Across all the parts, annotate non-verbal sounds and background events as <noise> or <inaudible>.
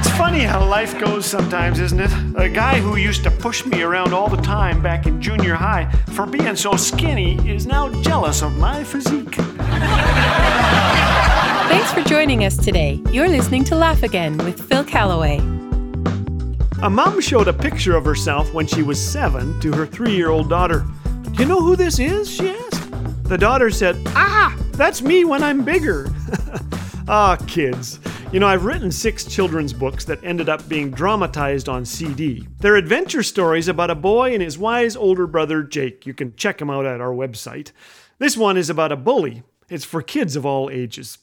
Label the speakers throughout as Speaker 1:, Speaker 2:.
Speaker 1: It's funny how life goes sometimes, isn't it? A guy who used to push me around all the time back in junior high for being so skinny is now jealous of my physique.
Speaker 2: Thanks for joining us today. You're listening to Laugh Again with Phil Callaway.
Speaker 1: A mom showed a picture of herself when she was seven to her three year old daughter. Do you know who this is? she asked. The daughter said, Ah, that's me when I'm bigger. <laughs> ah, kids. You know, I've written six children's books that ended up being dramatized on CD. They're adventure stories about a boy and his wise older brother, Jake. You can check them out at our website. This one is about a bully. It's for kids of all ages.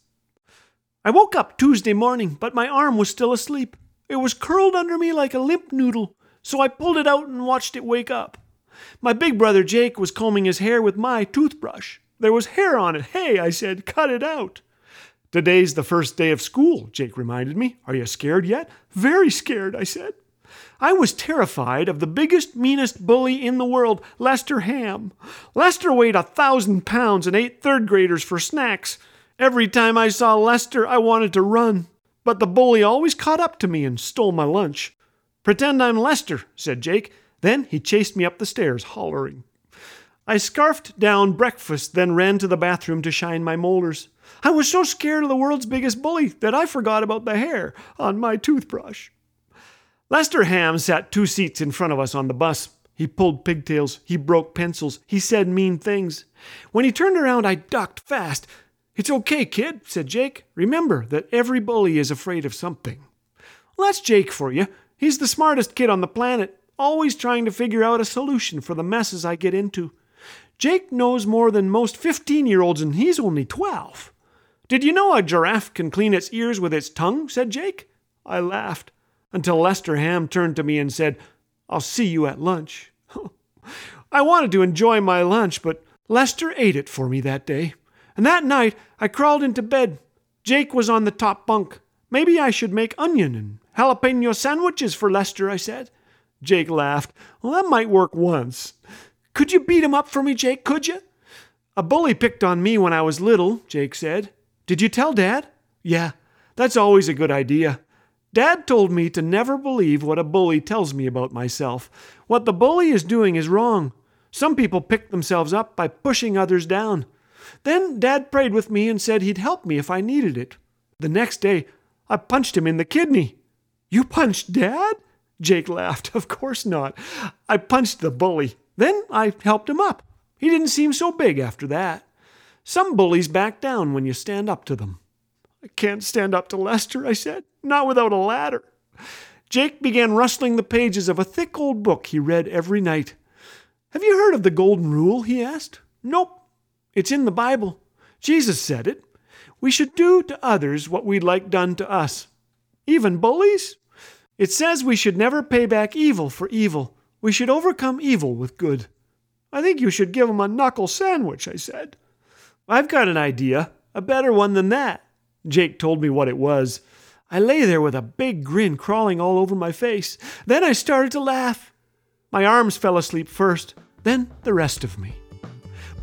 Speaker 1: I woke up Tuesday morning, but my arm was still asleep. It was curled under me like a limp noodle, so I pulled it out and watched it wake up. My big brother Jake was combing his hair with my toothbrush. There was hair on it. Hey, I said, cut it out. Today's the first day of school, Jake reminded me. Are you scared yet? Very scared, I said. I was terrified of the biggest, meanest bully in the world, Lester Ham. Lester weighed a thousand pounds and ate third graders for snacks. Every time I saw Lester, I wanted to run. But the bully always caught up to me and stole my lunch. Pretend I'm Lester, said Jake. Then he chased me up the stairs, hollering. I scarfed down breakfast, then ran to the bathroom to shine my molars. I was so scared of the world's biggest bully that I forgot about the hair on my toothbrush. Lester Ham sat two seats in front of us on the bus. He pulled pigtails, he broke pencils, he said mean things. When he turned around, I ducked fast. It's okay, kid, said Jake. Remember that every bully is afraid of something. Well, that's Jake for you. He's the smartest kid on the planet, always trying to figure out a solution for the messes I get into. Jake knows more than most 15 year olds, and he's only 12. Did you know a giraffe can clean its ears with its tongue? said Jake. I laughed until Lester Ham turned to me and said, I'll see you at lunch. <laughs> I wanted to enjoy my lunch, but Lester ate it for me that day. And that night I crawled into bed. Jake was on the top bunk. Maybe I should make onion and jalapeno sandwiches for Lester, I said. Jake laughed. Well, that might work once. Could you beat him up for me, Jake, could you? A bully picked on me when I was little, Jake said. Did you tell Dad? Yeah, that's always a good idea. Dad told me to never believe what a bully tells me about myself. What the bully is doing is wrong. Some people pick themselves up by pushing others down. Then Dad prayed with me and said he'd help me if I needed it. The next day, I punched him in the kidney. You punched Dad? Jake laughed. <laughs> Of course not. I punched the bully. Then I helped him up. He didn't seem so big after that. Some bullies back down when you stand up to them. I can't stand up to Lester, I said, not without a ladder. Jake began rustling the pages of a thick old book he read every night. Have you heard of the Golden Rule? he asked. Nope. It's in the Bible. Jesus said it. We should do to others what we'd like done to us. Even bullies? It says we should never pay back evil for evil. We should overcome evil with good. I think you should give him a knuckle sandwich, I said. I've got an idea, a better one than that. Jake told me what it was. I lay there with a big grin crawling all over my face. Then I started to laugh. My arms fell asleep first, then the rest of me.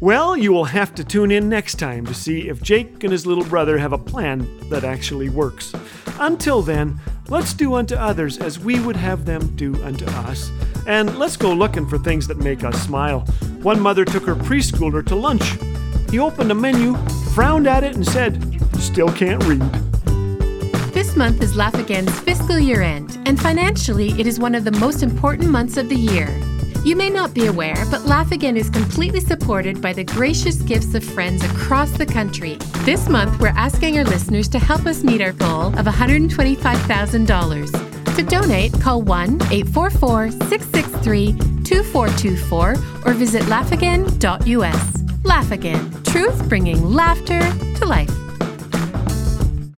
Speaker 1: Well, you will have to tune in next time to see if Jake and his little brother have a plan that actually works. Until then, let's do unto others as we would have them do unto us. And let's go looking for things that make us smile. One mother took her preschooler to lunch. He opened a menu, frowned at it, and said, Still can't read.
Speaker 2: This month is Laugh Again's fiscal year end, and financially, it is one of the most important months of the year. You may not be aware, but Laugh Again is completely supported by the gracious gifts of friends across the country. This month, we're asking our listeners to help us meet our goal of $125,000. To donate, call 1 844 663 2424 or visit laughagain.us. Laugh Again, truth bringing laughter to life.